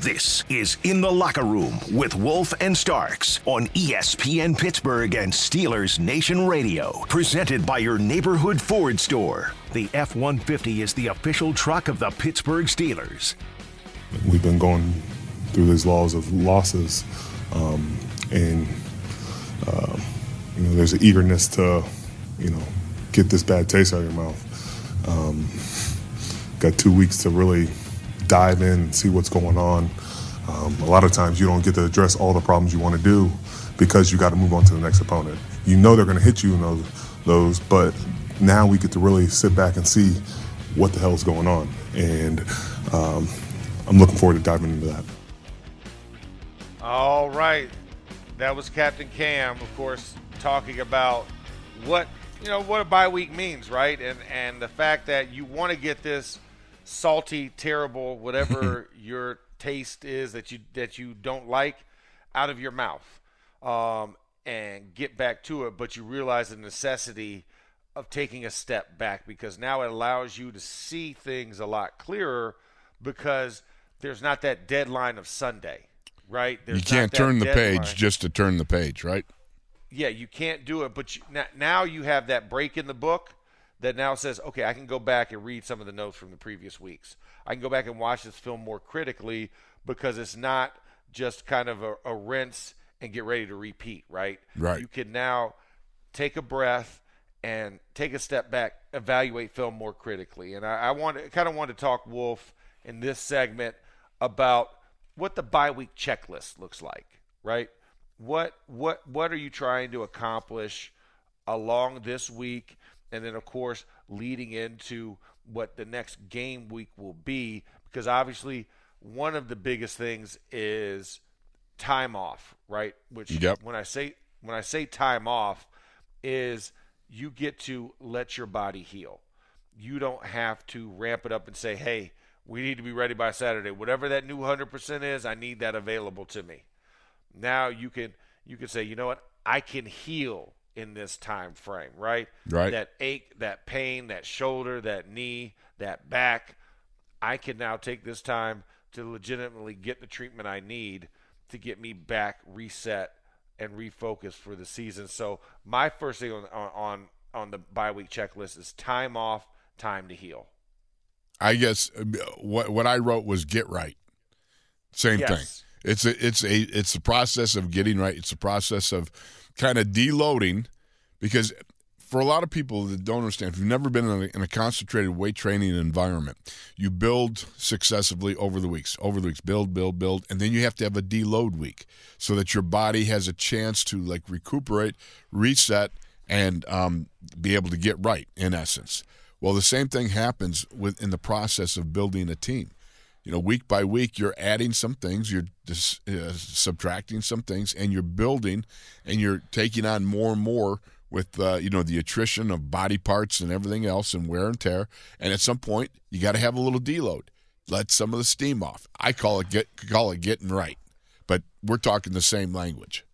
This is In the Locker Room with Wolf and Starks on ESPN Pittsburgh and Steelers Nation Radio. Presented by your neighborhood Ford store. The F 150 is the official truck of the Pittsburgh Steelers. We've been going through these laws of losses, um, and uh, you know, there's an eagerness to, you know, get this bad taste out of your mouth. Um, got two weeks to really dive in and see what's going on. Um, a lot of times you don't get to address all the problems you want to do because you got to move on to the next opponent. You know they're going to hit you in those, those, but now we get to really sit back and see what the hell is going on. And um, I'm looking forward to diving into that. All right. That was Captain Cam, of course, talking about what you know what a bye week means, right? And and the fact that you want to get this salty, terrible, whatever your taste is that you that you don't like out of your mouth, um, and get back to it. But you realize the necessity of taking a step back because now it allows you to see things a lot clearer because there's not that deadline of Sunday, right? There's you can't turn the deadline. page just to turn the page, right? Yeah, you can't do it, but you, now you have that break in the book that now says, okay, I can go back and read some of the notes from the previous weeks. I can go back and watch this film more critically because it's not just kind of a, a rinse and get ready to repeat, right? Right. You can now take a breath and take a step back, evaluate film more critically. And I, I want kind of want to talk Wolf in this segment about what the bye week checklist looks like, right? What what what are you trying to accomplish along this week? And then of course leading into what the next game week will be because obviously one of the biggest things is time off, right? Which yep. when I say when I say time off is you get to let your body heal. You don't have to ramp it up and say, "Hey, we need to be ready by Saturday. Whatever that new 100% is, I need that available to me." Now you can you can say, "You know what? I can heal in this time frame, right? Right. That ache, that pain, that shoulder, that knee, that back. I can now take this time to legitimately get the treatment I need to get me back reset and refocused for the season. So my first thing on on on the bye week checklist is time off, time to heal. I guess uh, what what I wrote was get right. Same yes. thing. It's a it's a it's the process of getting right. It's a process of kind of deloading because for a lot of people that don't understand, if you've never been in a, in a, concentrated weight training environment, you build successively over the weeks, over the weeks, build, build, build, and then you have to have a deload week so that your body has a chance to like recuperate, reset, and um, be able to get right. In essence, well, the same thing happens with in the process of building a team you know, week by week, you're adding some things, you're dis, uh, subtracting some things, and you're building, and you're taking on more and more with uh, you know the attrition of body parts and everything else, and wear and tear. And at some point, you got to have a little deload, let some of the steam off. I call it get call it getting right, but we're talking the same language.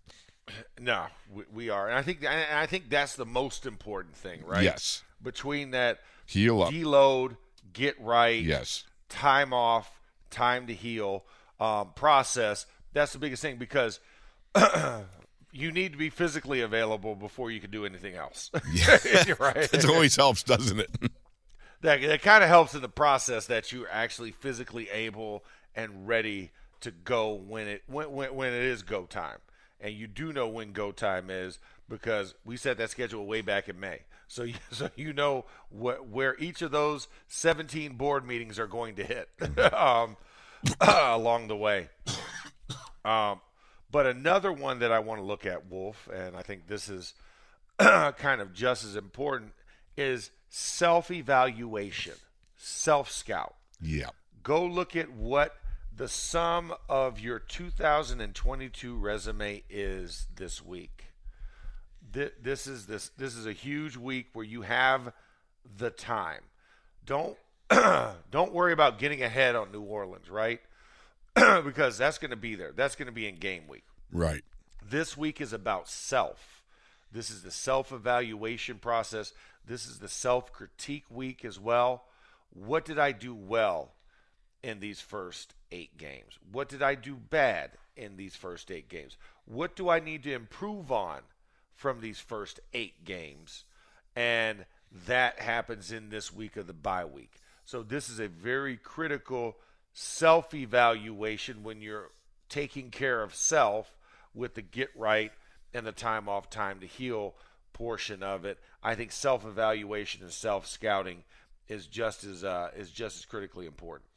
No, we, we are, and I think and I think that's the most important thing, right? Yes. Between that heal up, deload, get right, yes, time off time to heal um, process. That's the biggest thing because you need to be physically available before you can do anything else. Yeah. right. It always helps, doesn't it? that that kind of helps in the process that you're actually physically able and ready to go when it when, when when it is go time, and you do know when go time is because we set that schedule way back in May. So you, so you know what where each of those 17 board meetings are going to hit um, along the way. Um, but another one that I want to look at, Wolf, and I think this is kind of just as important, is self evaluation, self scout. Yeah. Go look at what the sum of your 2022 resume is this week. This is this this is a huge week where you have the time. Don't don't worry about getting ahead on New Orleans, right? because that's going to be there. That's going to be in game week. Right. This week is about self. This is the self evaluation process. This is the self critique week as well. What did I do well in these first eight games? What did I do bad in these first eight games? What do I need to improve on from these first eight games? And that happens in this week of the bye week. So this is a very critical self evaluation when you're taking care of self with the get right and the time off, time to heal portion of it. I think self evaluation and self scouting is just as uh, is just as critically important.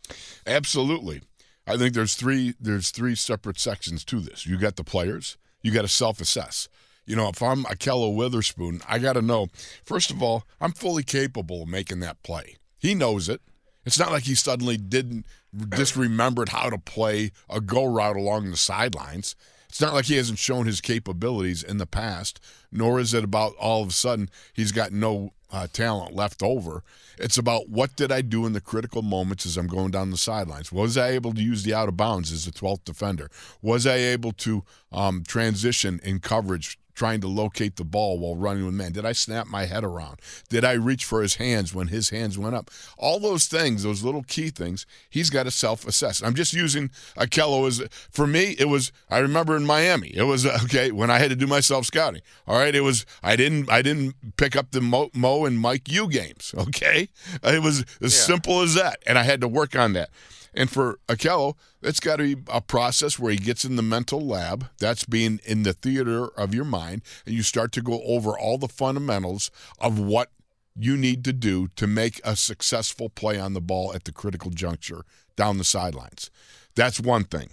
Absolutely. I think there's three there's three separate sections to this. You got the players, you got to self assess. You know, if I'm Ahkello Witherspoon, I got to know first of all, I'm fully capable of making that play. He knows it. It's not like he suddenly didn't disremembered how to play a go route along the sidelines. It's not like he hasn't shown his capabilities in the past, nor is it about all of a sudden he's got no uh, talent left over. It's about what did I do in the critical moments as I'm going down the sidelines? Was I able to use the out of bounds as a 12th defender? Was I able to um, transition in coverage trying to locate the ball while running with men? Did I snap my head around? Did I reach for his hands when his hands went up? All those things, those little key things, he's got to self assess. I'm just using Ahkello as, for me, it was, I remember in Miami, it was, okay, when I had to do my self scouting. All right, it was, I didn't, I didn't pick up the Mo, Mo and Mike U games, okay? It was as yeah. simple as that. And I had to work on that. And for Ahkello, it's got to be a process where he gets in the mental lab. That's being in the theater of your mind, and you start to go over all the fundamentals of what you need to do to make a successful play on the ball at the critical juncture down the sidelines. That's one thing.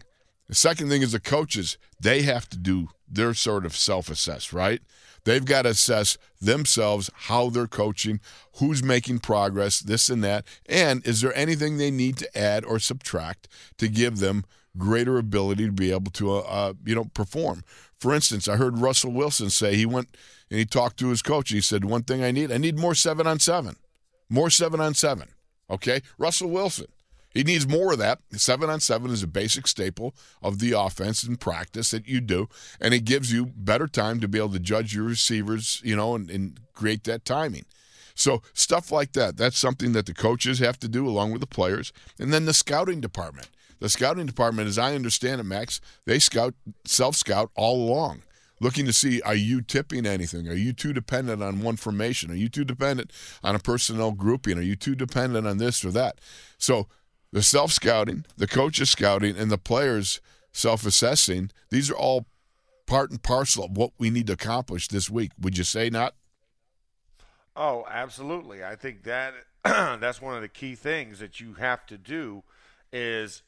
The second thing is the coaches, they have to do their sort of self assess, right? They've got to assess themselves, how they're coaching, who's making progress, this and that. And is there anything they need to add or subtract to give them greater ability to be able to, uh, uh, you know, perform? For instance, I heard Russell Wilson say he went and he talked to his coach. He said, One thing I need, I need more seven on seven, more seven on seven. Okay? Russell Wilson. He needs more of that. Seven on seven is a basic staple of the offense and practice that you do, and it gives you better time to be able to judge your receivers, you know, and, and create that timing. So stuff like that, that's something that the coaches have to do along with the players. And then the scouting department. The scouting department, as I understand it, Max, they scout, self scout all along looking to see are you tipping anything? Are you too dependent on one formation? Are you too dependent on a personnel grouping? Are you too dependent on this or that? So the self scouting, the coaches scouting, and the players self assessing, these are all part and parcel of what we need to accomplish this week. Would you say not? Oh, absolutely. I think that that's one of the key things that you have to do is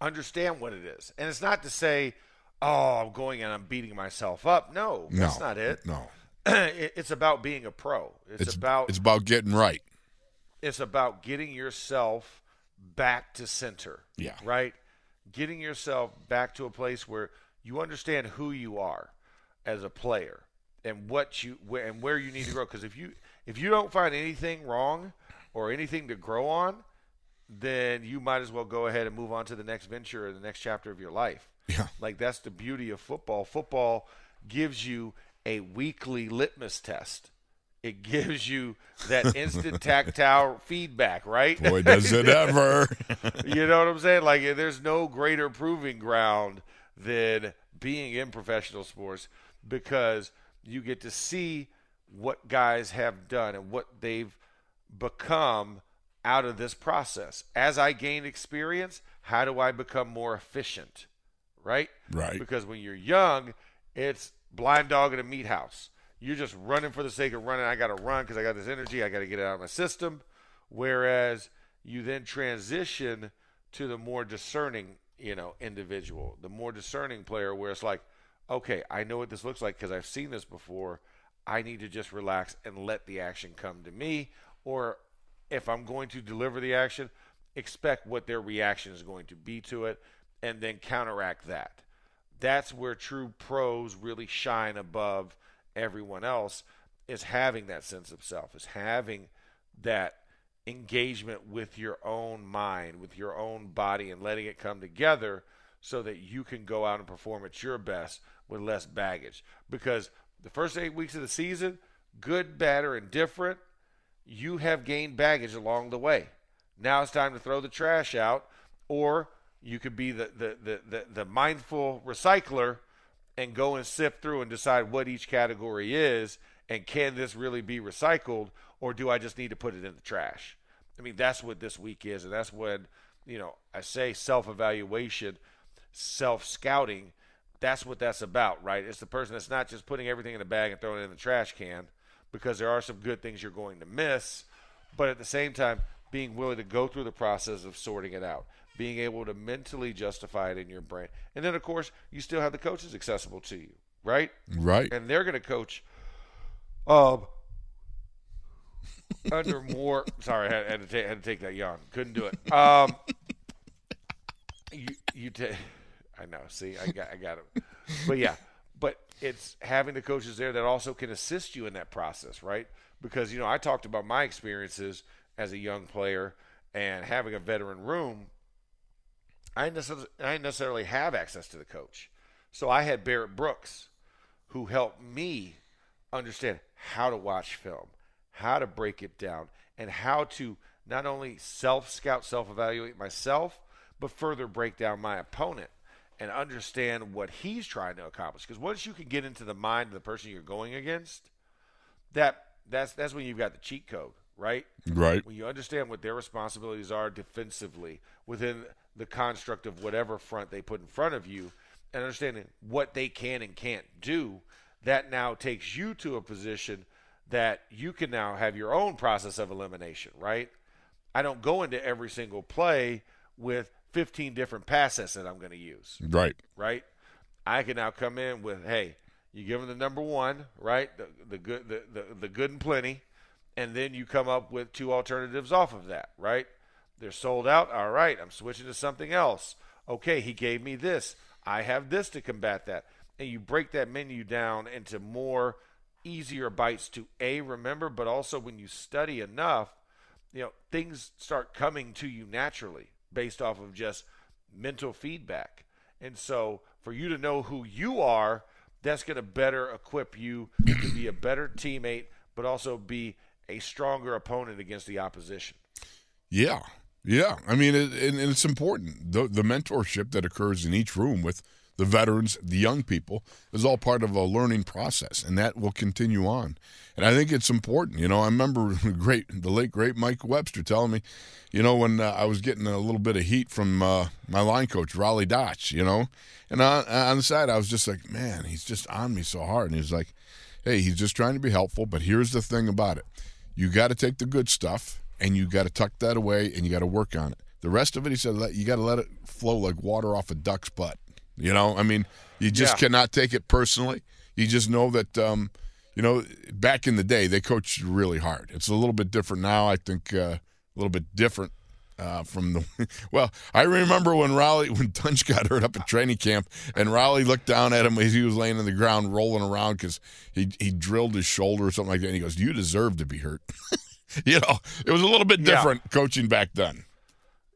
understand what it is. And it's not to say, oh, I'm going and I'm beating myself up. No, that's not it. No. it's about being a pro. It's, it's, about it's about getting right. It's about getting yourself back to center. Yeah. Right? Getting yourself back to a place where you understand who you are as a player and what you and where you need to grow because if you if you don't find anything wrong or anything to grow on, then you might as well go ahead and move on to the next venture or the next chapter of your life. Yeah. Like that's the beauty of football. Football gives you a weekly litmus test it gives you that instant tactile feedback, right? Boy, does it ever. you know what I'm saying? Like, there's no greater proving ground than being in professional sports because you get to see what guys have done and what they've become out of this process. As I gain experience, how do I become more efficient? Right? Right. Because when you're young, it's blind dog in a meat house. You're just running for the sake of running. I got to run because I got this energy. I got to get it out of my system. Whereas you then transition to the more discerning, you know, individual, the more discerning player, where it's like, okay, I know what this looks like because I've seen this before. I need to just relax and let the action come to me. Or if I'm going to deliver the action, expect what their reaction is going to be to it and then counteract that. That's where true pros really shine above everyone else is having that sense of self, is having that engagement with your own mind, with your own body, and letting it come together so that you can go out and perform at your best with less baggage. Because the first eight weeks of the season, good, bad, or indifferent, you have gained baggage along the way. Now it's time to throw the trash out, or you could be the, the, the, the, the mindful recycler and go and sift through and decide what each category is and can this really be recycled or do I just need to put it in the trash? I mean, that's what this week is, and that's when, you know, I say self evaluation, self scouting. That's what that's about, right? It's the person that's not just putting everything in a bag and throwing it in the trash can because there are some good things you're going to miss, but at the same time, being willing to go through the process of sorting it out, being able to mentally justify it in your brain. And then, of course, you still have the coaches accessible to you, right? Right. And they're going to coach um, under more. Sorry, I had, had, to take, had to take that yawn. Couldn't do it. Um, you you take. I know. See, I got I got it. But yeah, but it's having the coaches there that also can assist you in that process, right? Because you know, I talked about my experiences as a young player and having a veteran room. I didn't necessarily have access to the coach, so I had Barrett Brooks, who helped me understand how to watch film, how to break it down, and how to not only self scout, self evaluate myself, but further break down my opponent and understand what he's trying to accomplish. Because once you can get into the mind of the person you're going against, that that's that's when you've got the cheat code, right? Right. When you understand what their responsibilities are defensively within the construct of whatever front they put in front of you, and understanding what they can and can't do, that now takes you to a position that you can now have your own process of elimination, right? I don't go into every single play with 15 different passes that I'm going to use. Right. Right? I can now come in with, hey, you give them the number one, right? The, the good, the, the, the good and plenty, and then you come up with two alternatives off of that, right? They're sold out. All right, I'm switching to something else. Okay, he gave me this. I have this to combat that. And you break that menu down into more easier bites to a remember, but also when you study enough, you know, things start coming to you naturally based off of just mental feedback. And so for you to know who you are, that's going to better equip you to be a better teammate, but also be a stronger opponent against the opposition. Yeah. Yeah. I mean, it, and it's important. The, the mentorship that occurs in each room with the veterans, the young people, is all part of a learning process, and that will continue on. And I think it's important. You know, I remember great the late great Mike Webster telling me, you know, when uh, I was getting a little bit of heat from uh, my line coach Rollie Dotsch, you know, and on, on the side I was just like, man, he's just on me so hard, and he was like, hey, he's just trying to be helpful, but here's the thing about it: you got to take the good stuff and you got to tuck that away and you got to work on it. The rest of it, he said, you got to let it flow like water off a duck's butt. You know, I mean, you just yeah. cannot take it personally. You just know that, um, you know, back in the day, they coached really hard. It's a little bit different now. I think uh, a little bit different uh, from the. Well, I remember when Rollie, when Tunch got hurt up at training camp, and Rollie looked down at him as he was laying on the ground rolling around because he he drilled his shoulder or something like that. And he goes, "You deserve to be hurt." you know, it was a little bit different yeah. coaching back then.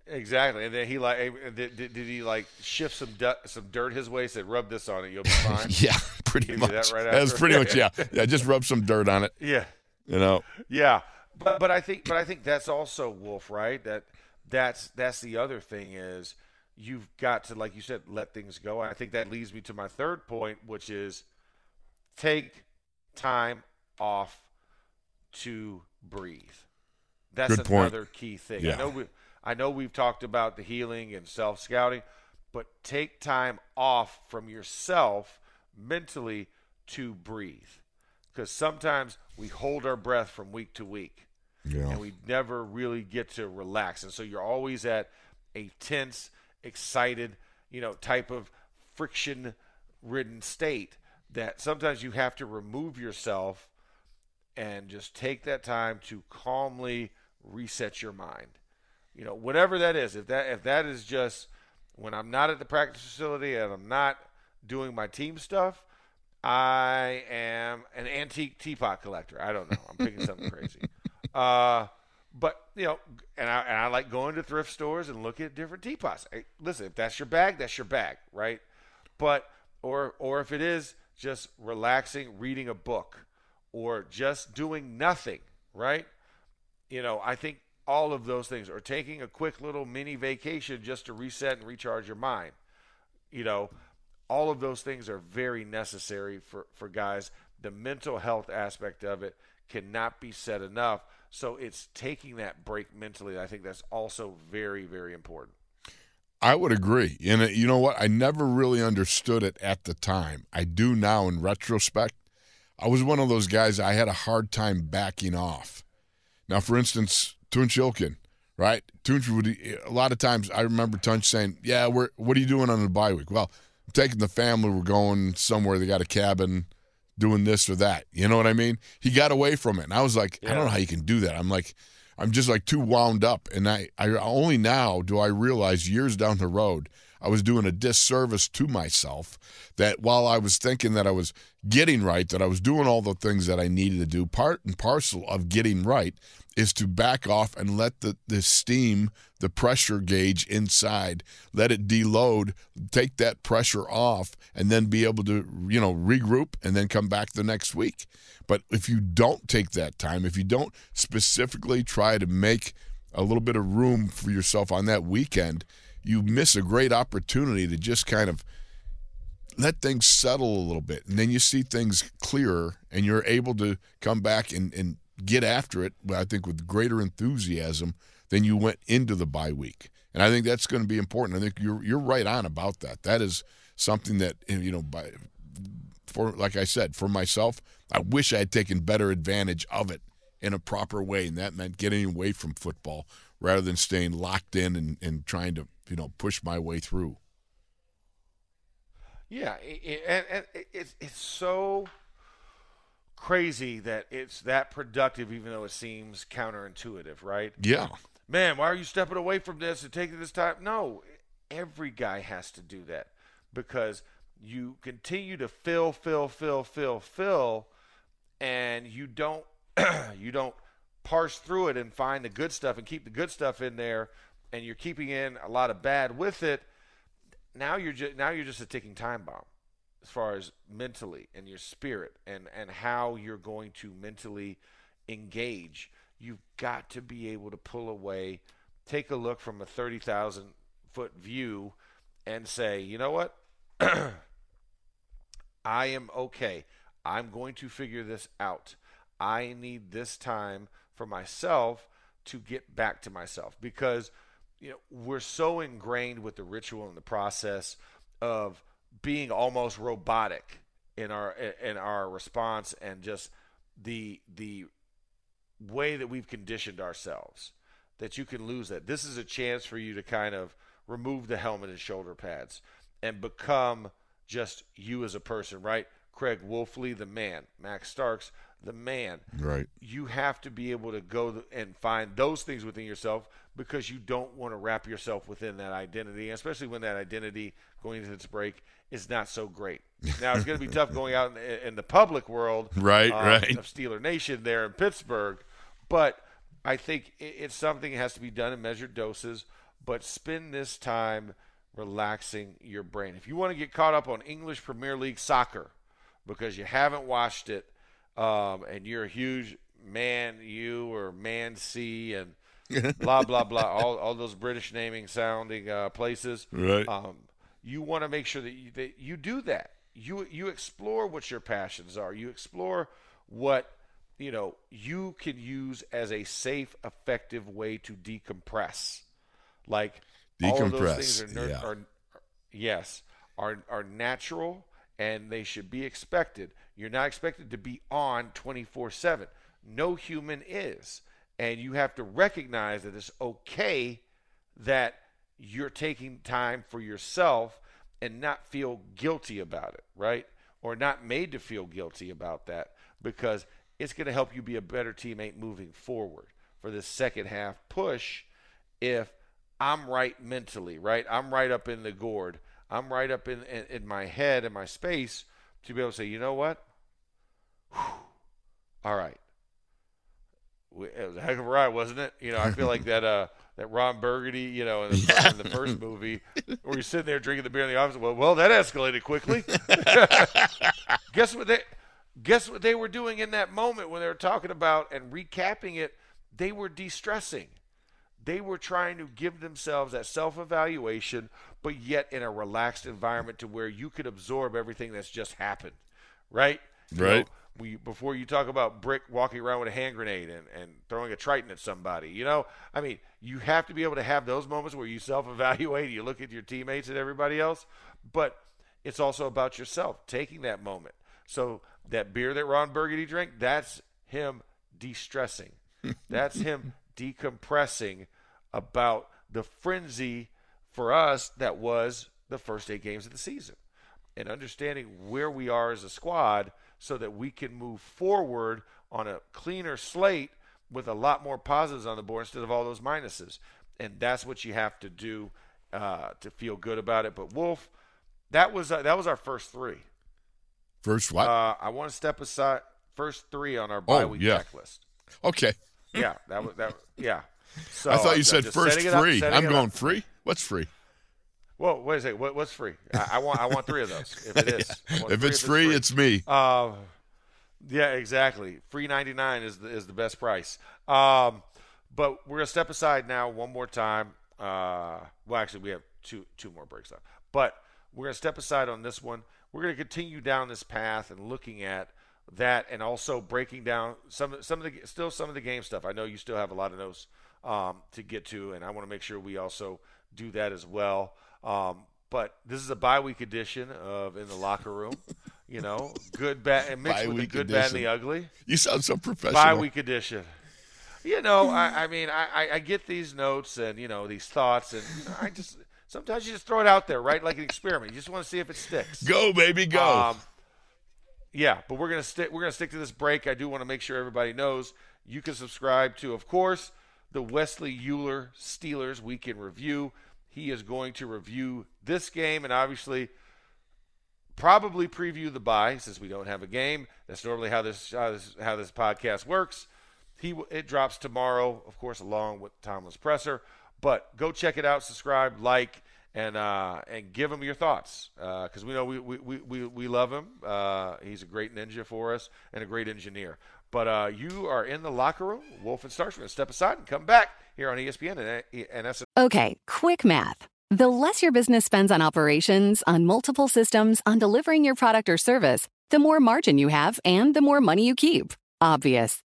Exactly, and then he like eh, eh, did, did, did he like shift some du- some dirt his way? Said, "Rub this on it, you'll be fine." yeah, pretty much. That right That's pretty much yeah. Yeah, just rub some dirt on it. Yeah, You know. Yeah, but but I think but I think that's also Wolf, right? That that's that's the other thing is you've got to like you said let things go. I think that leads me to my third point, which is take time off to breathe. That's Good point. another key thing. Yeah. I know we I know we've talked about the healing and self scouting, but take time off from yourself mentally to breathe. Because sometimes we hold our breath from week to week Yeah. and we never really get to relax. And so you're always at a tense, excited, you know, type of friction ridden state that sometimes you have to remove yourself and just take that time to calmly reset your mind. You know, whatever that is, if that if that is just when I'm not at the practice facility and I'm not doing my team stuff, I am an antique teapot collector. I don't know. I'm picking something crazy. Uh, but you know, and I and I like going to thrift stores and looking at different teapots. Hey, listen, if that's your bag, that's your bag, right? But or or if it is just relaxing, reading a book, or just doing nothing, right? You know, I think all of those things, or taking a quick little mini vacation just to reset and recharge your mind. You know, all of those things are very necessary for, for guys. The mental health aspect of it cannot be said enough. So it's taking that break mentally. I think that's also very, very important. I would agree. And uh, you know what? I never really understood it at the time. I do now in retrospect. I was one of those guys I had a hard time backing off. Now, for instance, Tunch Ilkin, right? Tunch would a lot of times I remember Tunch saying, "Yeah, we're what are you doing on the bye week?" Well, I'm taking the family. We're going somewhere. They got a cabin, doing this or that. You know what I mean? He got away from it, and I was like, I don't know how you can do that. I'm like, I'm just like too wound up, and I, I only now do I realize years down the road. I was doing a disservice to myself that while I was thinking that I was getting right, that I was doing all the things that I needed to do, part and parcel of getting right is to back off and let the, the steam, the pressure gauge inside, let it deload, take that pressure off, and then be able to, you know, regroup and then come back the next week. But if you don't take that time, if you don't specifically try to make a little bit of room for yourself on that weekend, you miss a great opportunity to just kind of let things settle a little bit. And then you see things clearer and you're able to come back and, and get after it, I think, with greater enthusiasm than you went into the bye week. And I think that's going to be important. I think you're you're right on about that. That is something that you know by for like I said, for myself, I wish I had taken better advantage of it in a proper way, and that meant getting away from football rather than staying locked in and, and trying to you know push my way through. Yeah, and it's it's so crazy that it's that productive, even though it seems counterintuitive, right? Yeah. Man, why are you stepping away from this and taking this time? No, every guy has to do that because you continue to fill, fill, fill, fill, fill, and you don't you don't parse through it and find the good stuff and keep the good stuff in there, and you're keeping in a lot of bad with it. Now you're just now you're just a ticking time bomb as far as mentally and your spirit and and how you're going to mentally engage. You've got to be able to pull away, take a look from a thirty thousand foot view, and say, you know what. I am okay. I'm going to figure this out. I need this time for myself to get back to myself because you know we're so ingrained with the ritual and the process of being almost robotic in our in our response and just the the way that we've conditioned ourselves that you can lose that. This is a chance for you to kind of remove the helmet and shoulder pads and become just you as a person, right? Craig Wolfley, the man. Max Starks, the man. Right. You have to be able to go and find those things within yourself because you don't want to wrap yourself within that identity, especially when that identity going into this break is not so great. Now it's going to be tough going out in, in, the public world, right, um, right, of Steeler Nation there in Pittsburgh, but I think it's something that has to be done in measured doses. But spend this time relaxing your brain. If you want to get caught up on English Premier League soccer because you haven't watched it um, and you're a huge Man U or Man C and blah blah blah. All all those British naming sounding uh, places. Right. Um, you want to make sure that you, that you do that. You you explore what your passions are. You explore what you know you can use as a safe, effective way to decompress. Like all of those Decompress, things are, ner- yeah. are yes are are natural and they should be expected. You're not expected to be on 24/7. No human is. And you have to recognize that it's okay that you're taking time for yourself and not feel guilty about it, right? Or not made to feel guilty about that because it's going to help you be a better teammate moving forward for this second half push if I'm right mentally, right? I'm right up in the gourd. I'm right up in, in, in my head and my space to be able to say, you know what? Whew. All right. It was a heck of a ride, wasn't it? You know, I feel like that uh, that Ron Burgundy, you know, in the, in the first movie, where he's sitting there drinking the beer in the office. Well, well, that escalated quickly. guess what they guess what they were doing in that moment when they were talking about and recapping it? They were de-stressing. They were trying to give themselves that self-evaluation, but yet in a relaxed environment to where you could absorb everything that's just happened, right? You Right. know, we before you talk about Brick walking around with a hand grenade and, and throwing a Triton at somebody, you know, I mean, you have to be able to have those moments where you self-evaluate, you look at your teammates and everybody else, but it's also about yourself taking that moment. So that beer that Ron Burgundy drank, that's him de-stressing. that's him decompressing about the frenzy for us that was the first eight games of the season and understanding where we are as a squad so that we can move forward on a cleaner slate with a lot more positives on the board instead of all those minuses. And that's what you have to do uh, to feel good about it. But Wolf, that was uh, that was our first three. First what? Uh, I want to step aside first three on our bye Oh, week yeah. checklist. okay. Yeah, that was that. Yeah. So I thought I'm you said first it up-. I'm going up. free. What's free? Whoa, wait a second. What, what's free? I, I want I want three of those. If it is, If three it's free, it's me. Uh, yeah, exactly. Free ninety nine is the, is the best price. Um, but we're gonna step aside now one more time. Uh, well, actually, we have two two more breaks left. But we're gonna step aside on this one. We're gonna continue down this path and looking at that, and also breaking down some some of the still some of the game stuff. I know you still have a lot of notes um, to get to, and I want to make sure we also do that as well. Um, but this is a bye week edition of in the locker room. You know, good, bad, and mixed with the good, bad, and the ugly. You sound so professional. Bye week edition. You know, I, I mean, I, I- I get these notes and you know these thoughts, and I just sometimes you just throw it out there, right? Like an experiment. You just want to see if it sticks. Go, baby, go. Um, yeah, but we're gonna stick. We're gonna stick to this break. I do want to make sure everybody knows you can subscribe to, of course, the Wesley Euler Steelers Weekend Review. He is going to review this game and obviously probably preview the bye since we don't have a game. That's normally how this how this, how this podcast works. He it drops tomorrow, of course, along with Tomlin's presser. But go check it out, subscribe, like, and uh, and give him your thoughts because we know we, we, we, we, we love him. Uh, he's a great ninja for us and a great engineer. But uh, you are in the locker room, Wolf and Starks. We're going to step aside and come back here on ESPN and, and S. Okay, quick math. The less your business spends on operations, on multiple systems, on delivering your product or service, the more margin you have and the more money you keep. Obvious.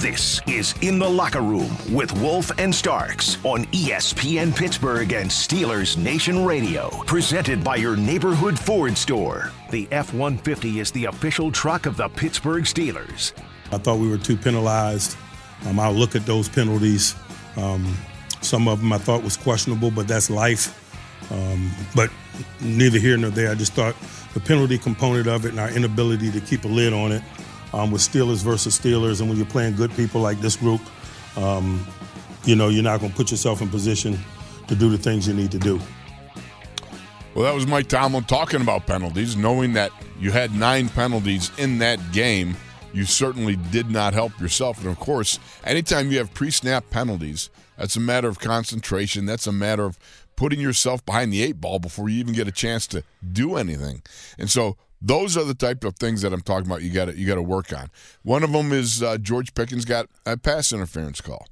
This is In the Locker Room with Wolf and Starks on ESPN Pittsburgh and Steelers Nation Radio. Presented by your neighborhood Ford store. The F 150 is the official truck of the Pittsburgh Steelers. I thought we were too penalized. Um, I'll look at those penalties. Um, some of them I thought was questionable, but that's life. Um, but neither here nor there. I just thought the penalty component of it and our inability to keep a lid on it um, with Steelers versus Steelers, and when you're playing good people like this group, um, you know you're not going to put yourself in position to do the things you need to do. Well, that was Mike Tomlin talking about penalties, knowing that you had nine penalties in that game. You certainly did not help yourself. And of course, anytime you have pre snap penalties, that's a matter of concentration. That's a matter of putting yourself behind the eight ball before you even get a chance to do anything. And so those are the type of things that I'm talking about. You got to you got to work on. One of them is uh, George Pickens got a pass interference call.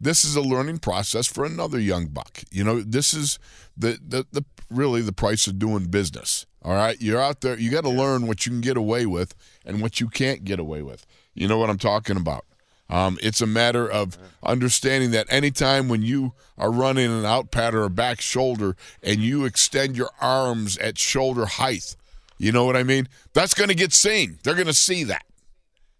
This is a learning process for another young buck. You know, this is the the, the really the price of doing business. All right, you're out there. You got to learn what you can get away with and what you can't get away with. You know what I'm talking about. Um, it's a matter of understanding that anytime when you are running an out pad or a back shoulder and you extend your arms at shoulder height, you know what I mean? That's going to get seen. They're going to see that.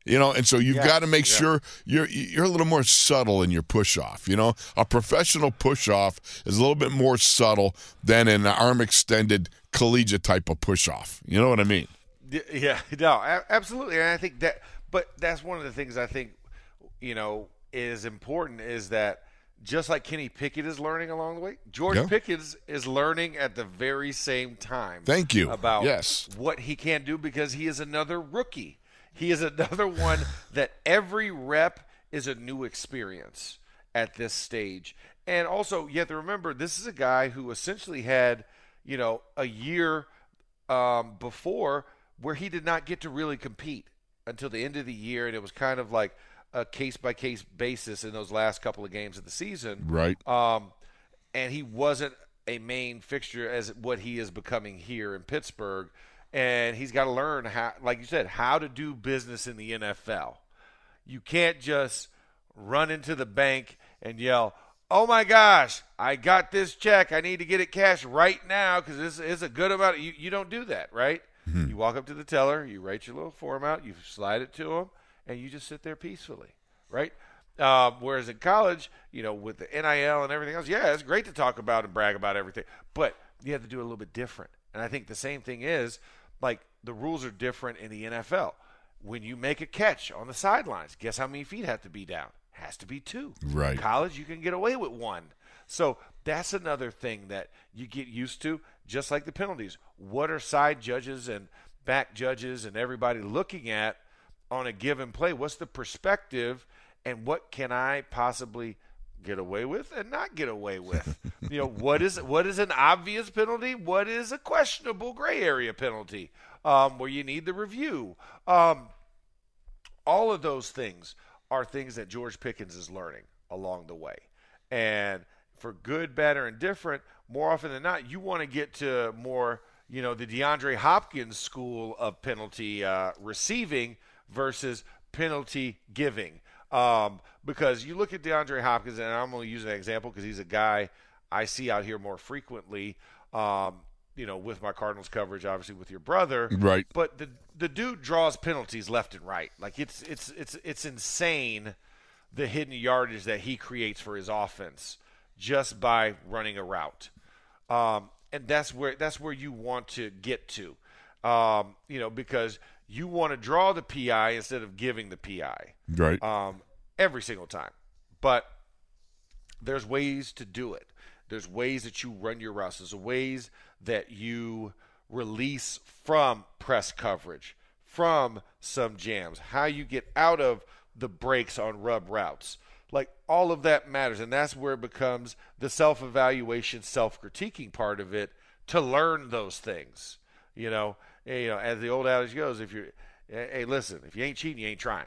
You know, and so you've yeah, got to make yeah. sure you're you're a little more subtle in your push off. You know, a professional push off is a little bit more subtle than an arm extended collegiate type of push off. You know what I mean? Yeah, no, absolutely. And I think that, but that's one of the things I think, you know, is important is that just like Kenny Pickett is learning along the way, George yeah. Pickens is learning at the very same time. Thank you. About yes. what he can do because he is another rookie. He is another one that every rep is a new experience at this stage. And also, you have to remember, this is a guy who essentially had, you know, a year um, before where he did not get to really compete until the end of the year. And it was kind of like – a case by case basis in those last couple of games of the season. Right. Um, and he wasn't a main fixture as what he is becoming here in Pittsburgh. And he's got to learn how, like you said, how to do business in the NFL. You can't just run into the bank and yell, "Oh my gosh, I got this check. I need to get it cashed right now because this is a good amount." You you don't do that, right? Mm-hmm. You walk up to the teller, you write your little form out, you slide it to him, and you just sit there peacefully, right? Um, whereas in college, you know, with the NIL and everything else, yeah, it's great to talk about and brag about everything, but you have to do it a little bit different. And I think the same thing is like the rules are different in the NFL. When you make a catch on the sidelines, guess how many feet have to be down? Has to be two. Right. In college, you can get away with one. So that's another thing that you get used to, just like the penalties. What are side judges and back judges and everybody looking at on a given play? What's the perspective, and what can I possibly get away with and not get away with? you know, what is what is an obvious penalty? What is a questionable gray area penalty? Um, where you need the review. Um, all of those things are things that George Pickens is learning along the way, and for good, better, and different, more often than not, you want to get to more, you know, the DeAndre Hopkins school of penalty uh, receiving versus penalty giving. Um, because you look at DeAndre Hopkins, and I'm going to use an example because he's a guy I see out here more frequently. Um, you know, with my Cardinals coverage, obviously with your brother, right? But the the dude draws penalties left and right. Like it's it's it's it's insane the hidden yardage that he creates for his offense just by running a route. Um, and that's where that's where you want to get to. Um, you know, because you want to draw the PI instead of giving the PI. Right. Um, every single time. But there's ways to do it. There's ways that you run your routes. There's ways that you release from press coverage, from some jams, how you get out of the breaks on rub routes. Like all of that matters. And that's where it becomes the self evaluation, self critiquing part of it to learn those things. You know, you know, as the old adage goes, if you're, hey, listen, if you ain't cheating, you ain't trying.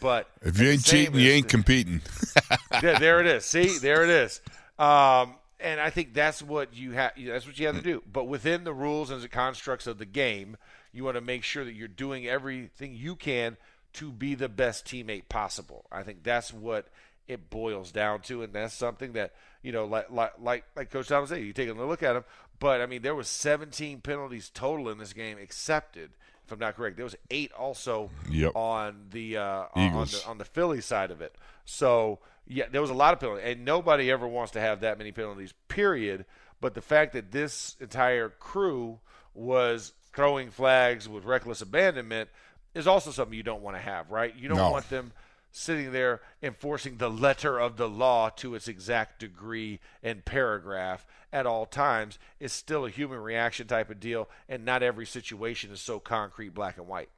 But if you ain't cheating, you ain't competing. yeah, there it is. See, there it is. Um, and I think that's what you have. That's what you have to do. But within the rules and the constructs of the game, you want to make sure that you're doing everything you can to be the best teammate possible. I think that's what it boils down to, and that's something that you know, like like like, like Coach Thomas said, you take a look at them. But I mean, there was 17 penalties total in this game accepted. If I'm not correct, there was eight also yep. on the uh, on the on the Philly side of it. So yeah, there was a lot of penalties, and nobody ever wants to have that many penalties. Period. But the fact that this entire crew was throwing flags with reckless abandonment is also something you don't want to have, right? You don't no. want them sitting there enforcing the letter of the law to its exact degree and paragraph at all times is still a human reaction type of deal and not every situation is so concrete black and white.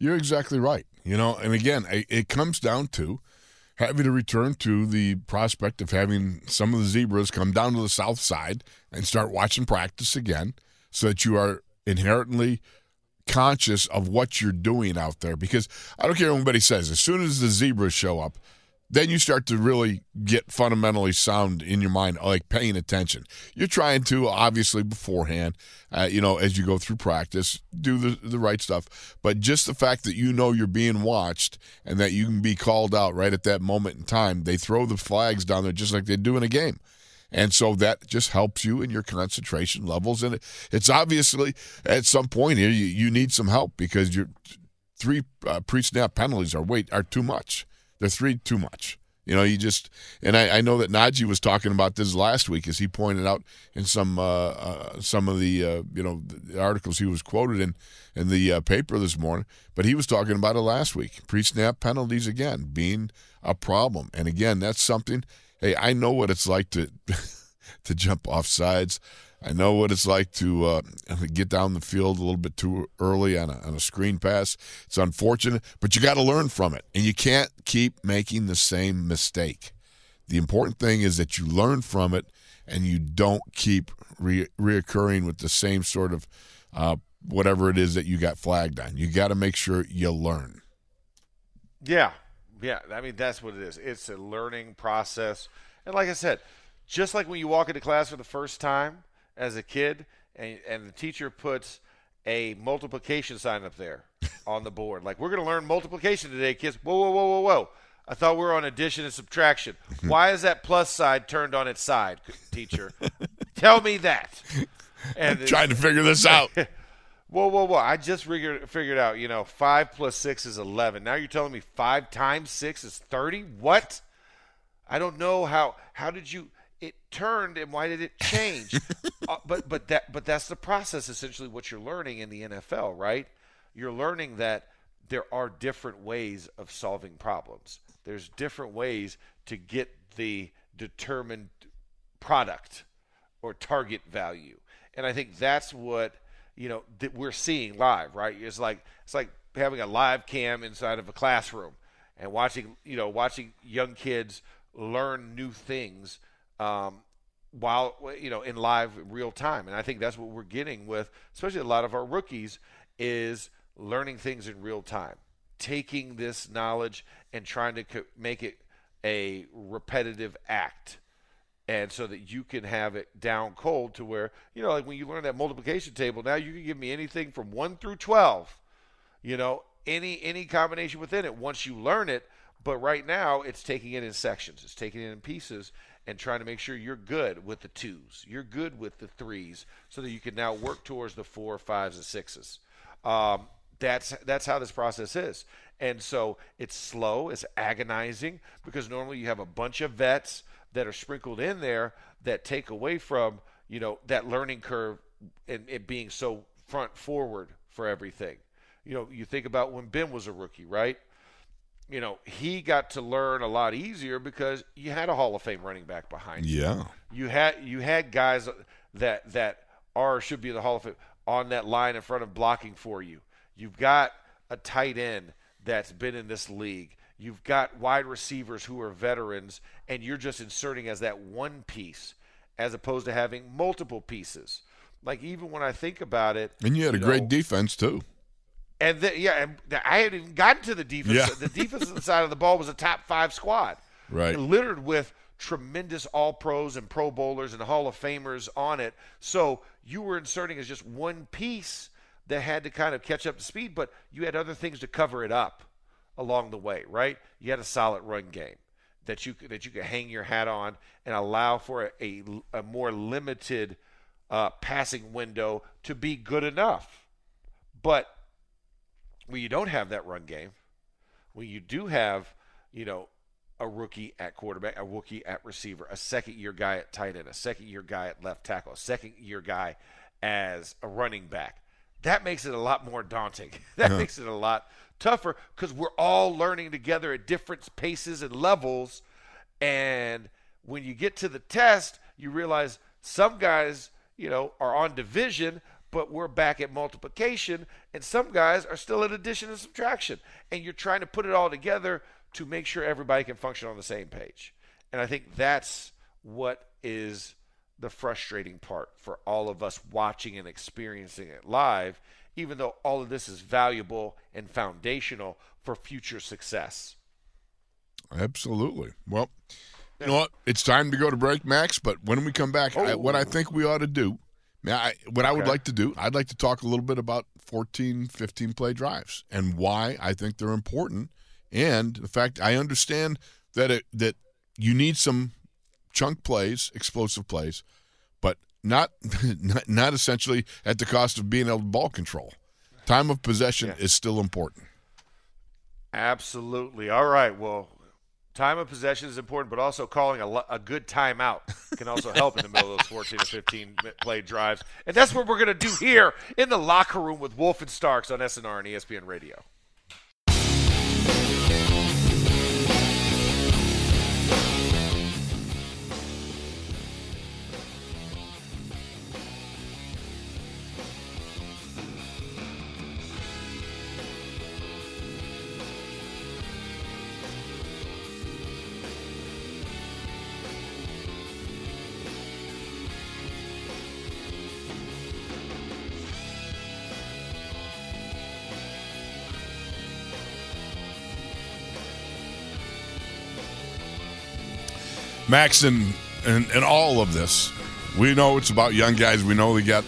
You're exactly right you know and again it comes down to having to return to the prospect of having some of the zebras come down to the south side and start watching practice again so that you are inherently conscious of what you're doing out there because I don't care what anybody says. As soon as the zebras show up, then you start to really get fundamentally sound in your mind, like paying attention. You're trying to obviously beforehand, uh, you know, as you go through practice, do the the right stuff. But just the fact that you know you're being watched and that you can be called out right at that moment in time, they throw the flags down there just like they do in a game. And so that just helps you in your concentration levels. And it's obviously at some point here you, you need some help because your three uh, pre-snap penalties are wait are too much. They're three too much. You know, you just and I, I know that Najee was talking about this last week, as he pointed out in some uh, uh, some of the uh, you know the articles he was quoted in in the uh, paper this morning. But he was talking about it last week. Pre-snap penalties again being a problem, and again that's something hey, I know what it's like to to jump off sides. I know what it's like to uh, get down the field a little bit too early on a, on a screen pass. It's unfortunate, but you got to learn from it, and you can't keep making the same mistake. The important thing is that you learn from it, and you don't keep re- reoccurring with the same sort of uh, whatever it is that you got flagged on. You got to make sure you learn. Yeah, yeah, I mean that's what it is. It's a learning process, and like I said, just like when you walk into class for the first time as a kid, and and the teacher puts a multiplication sign up there on the board, like we're going to learn multiplication today, kids. Whoa, whoa, whoa, whoa, whoa! I thought we were on addition and subtraction. Why is that plus side turned on its side, teacher? Tell me that. And I'm trying to figure this out. Whoa, whoa, whoa! I just figured figured out. You know, five plus six is eleven. Now you're telling me five times six is thirty? What? I don't know how. How did you? It turned, and why did it change? uh, but but that but that's the process. Essentially, what you're learning in the NFL, right? You're learning that there are different ways of solving problems. There's different ways to get the determined product or target value, and I think that's what you know that we're seeing live, right? It's like it's like having a live cam inside of a classroom and watching you know watching young kids learn new things um, while you know in live real time. And I think that's what we're getting with, especially a lot of our rookies, is learning things in real time, taking this knowledge and trying to co- make it a repetitive act and so that you can have it down cold to where you know like when you learn that multiplication table now you can give me anything from 1 through 12 you know any any combination within it once you learn it. But right now it's taking it in sections. It's taking it in pieces and trying to make sure you're good with the twos. You're good with the threes so that you can now work towards the four fives and sixes. Um, that's that's how this process is. And so it's slow. It's agonizing because normally you have a bunch of vets that are sprinkled in there that take away from you know that learning curve and it being so front forward for everything. You know, you think about when Ben was a rookie, right? You know, he got to learn a lot easier because you had a Hall of Fame running back behind you. Yeah. You had you had guys that that are should be in the Hall of Fame on that line in front of blocking for you. You've got a tight end that's been in this league. You've got wide receivers who are veterans, and you're just inserting as that one piece as opposed to having multiple pieces. Like even when I think about it, and you had you a know, great defense too. And the, yeah, and I hadn't even gotten to the defense. Yeah. the defensive side of the ball was a top five squad, right? Littered with tremendous All Pros and Pro Bowlers and Hall of Famers on it. So you were inserting as just one piece that had to kind of catch up to speed, but you had other things to cover it up along the way, right? You had a solid run game that you that you could hang your hat on and allow for a, a, a more limited uh, passing window to be good enough. But when you don't have that run game, when you do have, you know, a rookie at quarterback, a rookie at receiver, a second year guy at tight end, a second year guy at left tackle, a second year guy as a running back. That makes it a lot more daunting. That uh-huh. makes it a lot tougher because we're all learning together at different paces and levels. And when you get to the test, you realize some guys, you know, are on division, but we're back at multiplication, and some guys are still at addition and subtraction. And you're trying to put it all together to make sure everybody can function on the same page. And I think that's what is the frustrating part for all of us watching and experiencing it live, even though all of this is valuable and foundational for future success. Absolutely. Well, you know what? It's time to go to break, Max. But when we come back, oh. I, what I oh. think we ought to do, I, what I would like to do, I'd like to talk a little bit about 14, 15 play drives and why I think they're important. And the fact I understand that it, that you need some chunk plays, explosive plays, not not, not essentially at the cost of being able to ball control. Time of possession yeah. is still important. Absolutely. All right. Well, time of possession is important, but also calling a, a good timeout can also help in the middle of those 14 to 15 play drives. And that's what we're going to do here in the locker room with Wolf and Starks on SNR and ESPN Radio. Max, and, and, and all of this, we know it's about young guys. We know they got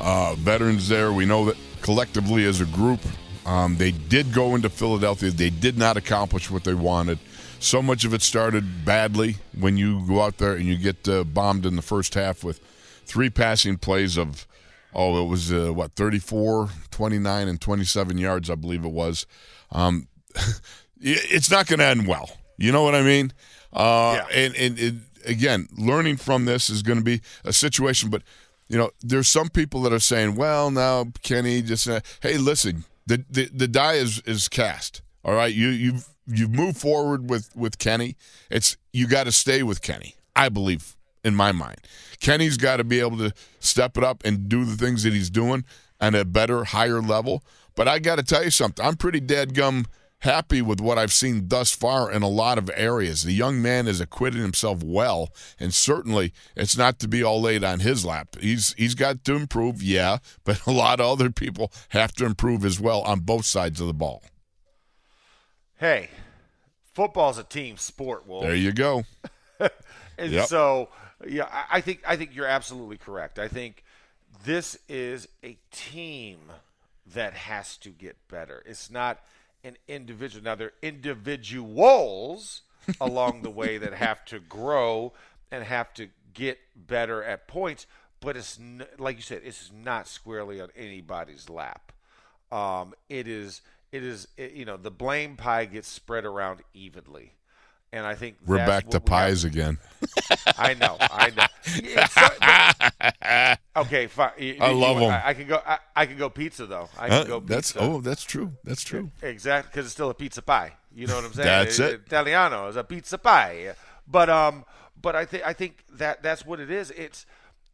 uh, veterans there. We know that collectively as a group, um, they did go into Philadelphia. They did not accomplish what they wanted. So much of it started badly when you go out there and you get uh, bombed in the first half with three passing plays of, oh, it was uh, what, 34, 29, and 27 yards, I believe it was. Um, it's not going to end well. You know what I mean? Uh, yeah. and, and, and again, learning from this is going to be a situation. But you know, there's some people that are saying, "Well, now Kenny just uh, hey, listen, the, the the die is is cast. All right, you you've you've moved forward with with Kenny. It's you got to stay with Kenny. I believe in my mind, Kenny's got to be able to step it up and do the things that he's doing at a better, higher level. But I got to tell you something. I'm pretty dead gum happy with what I've seen thus far in a lot of areas. The young man has acquitted himself well, and certainly it's not to be all laid on his lap. He's he's got to improve, yeah, but a lot of other people have to improve as well on both sides of the ball. Hey, football's a team sport, Wolf. There you go. and yep. so, yeah, I think I think you're absolutely correct. I think this is a team that has to get better. It's not – an individual. Now, they're individuals along the way that have to grow and have to get better at points, but it's n- like you said, it's not squarely on anybody's lap. Um, it is, it is, it, you know, the blame pie gets spread around evenly. And I think we're back to pies have. again. I know, I know. okay, fine. You, I love them. I, I, can go. I, I, can go pizza though. I can uh, go. Pizza. That's oh, that's true. That's true. Exactly, because it's still a pizza pie. You know what I'm saying? that's it. Italiano is a pizza pie. But um, but I think I think that that's what it is. It's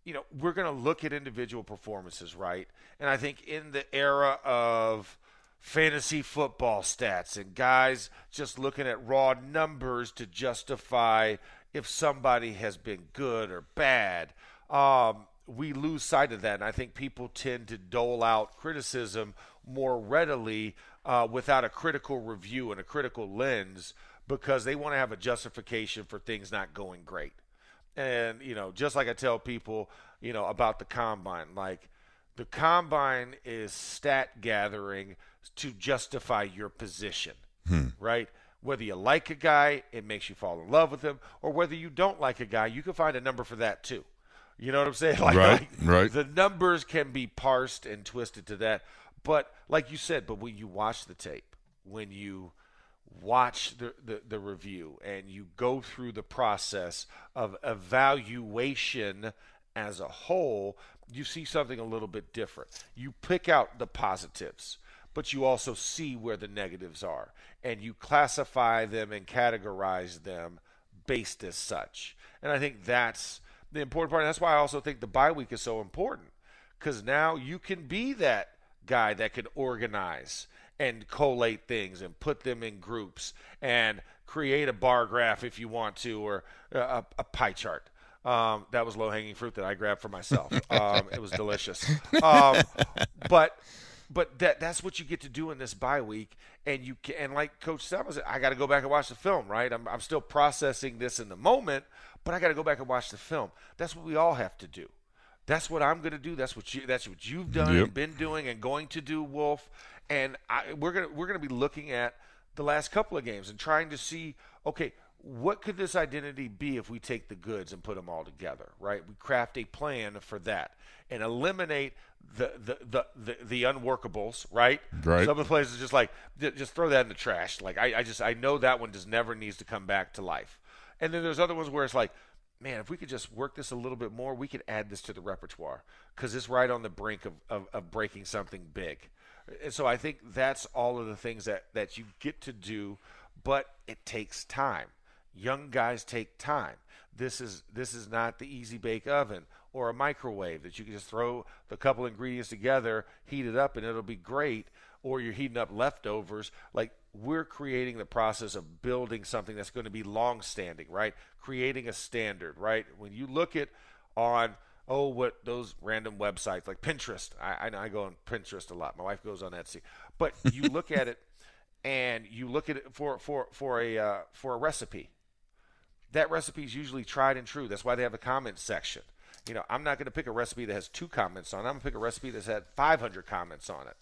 you know we're going to look at individual performances, right? And I think in the era of fantasy football stats and guys just looking at raw numbers to justify if somebody has been good or bad. Um, we lose sight of that, and I think people tend to dole out criticism more readily uh, without a critical review and a critical lens because they want to have a justification for things not going great. And you know, just like I tell people, you know, about the combine, like the combine is stat gathering to justify your position. Hmm. right? Whether you like a guy, it makes you fall in love with him, or whether you don't like a guy, you can find a number for that too. You know what I'm saying? Like, Right, like, right. The numbers can be parsed and twisted to that. But like you said, but when you watch the tape, when you watch the, the, the review and you go through the process of evaluation as a whole, you see something a little bit different. You pick out the positives, but you also see where the negatives are, and you classify them and categorize them based as such. And I think that's the important part. And that's why I also think the bye week is so important because now you can be that guy that can organize and collate things and put them in groups and create a bar graph if you want to or a, a pie chart. Um, that was low hanging fruit that I grabbed for myself. Um, it was delicious. Um, but but that that's what you get to do in this bye week, and you can, and like Coach said, I got to go back and watch the film. Right, I'm I'm still processing this in the moment, but I got to go back and watch the film. That's what we all have to do. That's what I'm going to do. That's what you. That's what you've done Yep. and been doing and going to do, Wolf. And I, we're gonna we're gonna be looking at the last couple of games and trying to see, okay, what could this identity be if we take the goods and put them all together, right? We craft a plan for that and eliminate the the the the, the unworkables, right? Right. Some of the places just like just throw that in the trash. Like I, I just I know that one just never needs to come back to life. And then there's other ones where it's like, man, if we could just work this a little bit more, we could add this to the repertoire because it's right on the brink of, of, of breaking something big. And so I think that's all of the things that, that you get to do, but it takes time. Young guys take time. This is this is not the easy bake oven or a microwave that you can just throw the couple ingredients together, heat it up, and it'll be great. Or you're heating up leftovers. Like we're creating the process of building something that's going to be long standing, right? Creating a standard, right? When you look at on oh what those random websites like Pinterest. I, I I go on Pinterest a lot. My wife goes on Etsy, but you look at it and you look at it for for for a uh, for a recipe. That recipe is usually tried and true. That's why they have a comment section. You know, I'm not going to pick a recipe that has two comments on it. I'm going to pick a recipe that's had 500 comments on it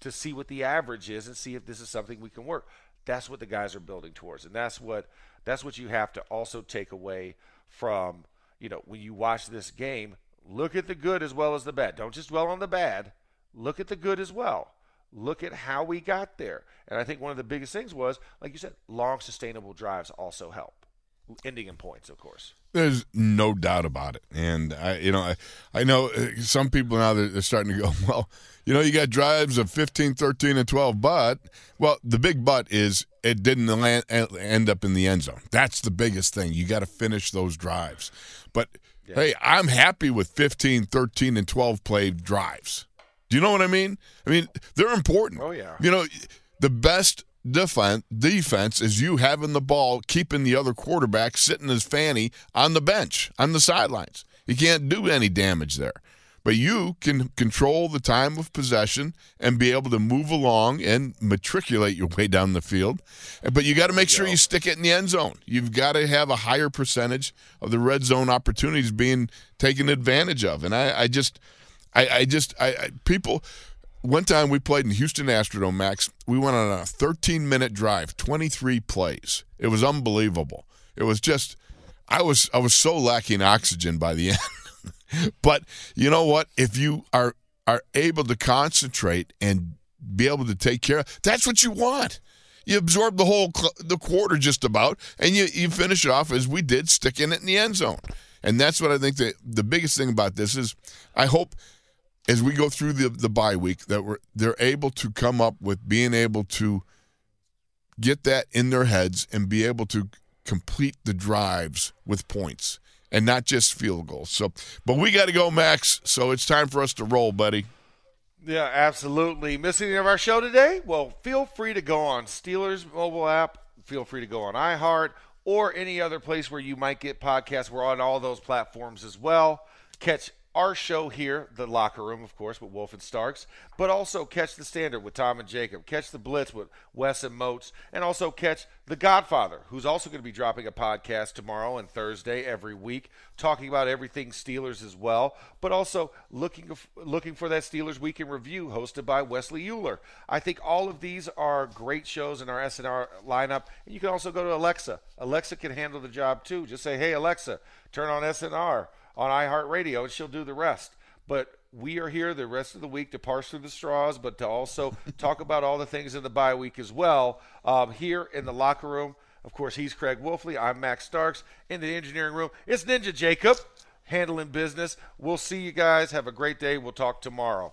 to see what the average is and see if this is something we can work. That's what the guys are building towards, and that's what that's what you have to also take away from you know when you watch this game. Look at the good as well as the bad. Don't just dwell on the bad. Look at the good as well. Look at how we got there. And I think one of the biggest things was, like you said, long sustainable drives also help. Ending in points, of course. There's no doubt about it, and I, you know, I, I know uh, some people now they're, they're starting to go, well, you know, you got drives of 15, 13, and 12, but well, the big but is it didn't land, end up in the end zone. That's the biggest thing. You got to finish those drives. But hey, I'm happy with 15, 13, and 12 play drives. Do you know what I mean? I mean, they're important. Oh, yeah. You know, the best defense defense is you having the ball, keeping the other quarterback sitting as fanny on the bench, on the sidelines. You can't do any damage there. But you can control the time of possession and be able to move along and matriculate your way down the field. But you got to make sure you stick it in the end zone. You've got to have a higher percentage of the red zone opportunities being taken advantage of. And I, I just, I, I just, I, I people. One time we played in Houston Astrodome, Max. We went on a 13 minute drive, 23 plays. It was unbelievable. It was just, I was, I was so lacking oxygen by the end. but you know what? If you are are able to concentrate and be able to take care of, that's what you want. You absorb the whole cl- the quarter just about, and you you finish it off as we did, sticking it in the end zone. And that's what I think the the biggest thing about this is. I hope as we go through the the bye week that we're they're able to come up with being able to get that in their heads and be able to complete the drives with points and not just field goals. So, but we got to go, Max. So it's time for us to roll, buddy. Yeah, absolutely. Missing any of our show today? Well, feel free to go on Steelers mobile app. Feel free to go on iHeart or any other place where you might get podcasts. We're on all those platforms as well. Catch our show here, The Locker Room, of course, with Wolf and Starks, but also catch The Standard with Tom and Jacob, catch The Blitz with Wes and Moats, and also catch The Godfather, who's also going to be dropping a podcast tomorrow and Thursday every week, talking about everything Steelers as well, but also looking looking for that Steelers Week in Review hosted by Wesley Euler. I think all of these are great shows in our SNR lineup, and you can also go to Alexa. Alexa can handle the job too. Just say, "Hey Alexa, turn on SNR." On iHeartRadio, and she'll do the rest. But we are here the rest of the week to parse through the straws, but to also talk about all the things in the bye week as well. Um, here in the locker room, of course, he's Craig Wolfley. I'm Max Starks. In the engineering room, it's Ninja Jacob handling business. We'll see you guys. Have a great day. We'll talk tomorrow.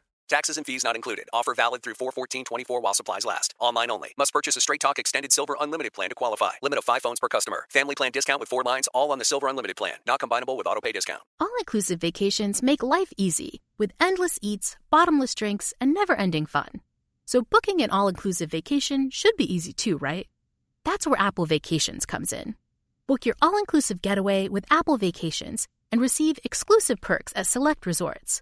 Taxes and fees not included. Offer valid through 41424 while supplies last. Online only. Must purchase a Straight Talk Extended Silver Unlimited plan to qualify. Limit of 5 phones per customer. Family plan discount with 4 lines all on the Silver Unlimited plan. Not combinable with auto pay discount. All-inclusive vacations make life easy with endless eats, bottomless drinks, and never-ending fun. So booking an all-inclusive vacation should be easy too, right? That's where Apple Vacations comes in. Book your all-inclusive getaway with Apple Vacations and receive exclusive perks at select resorts.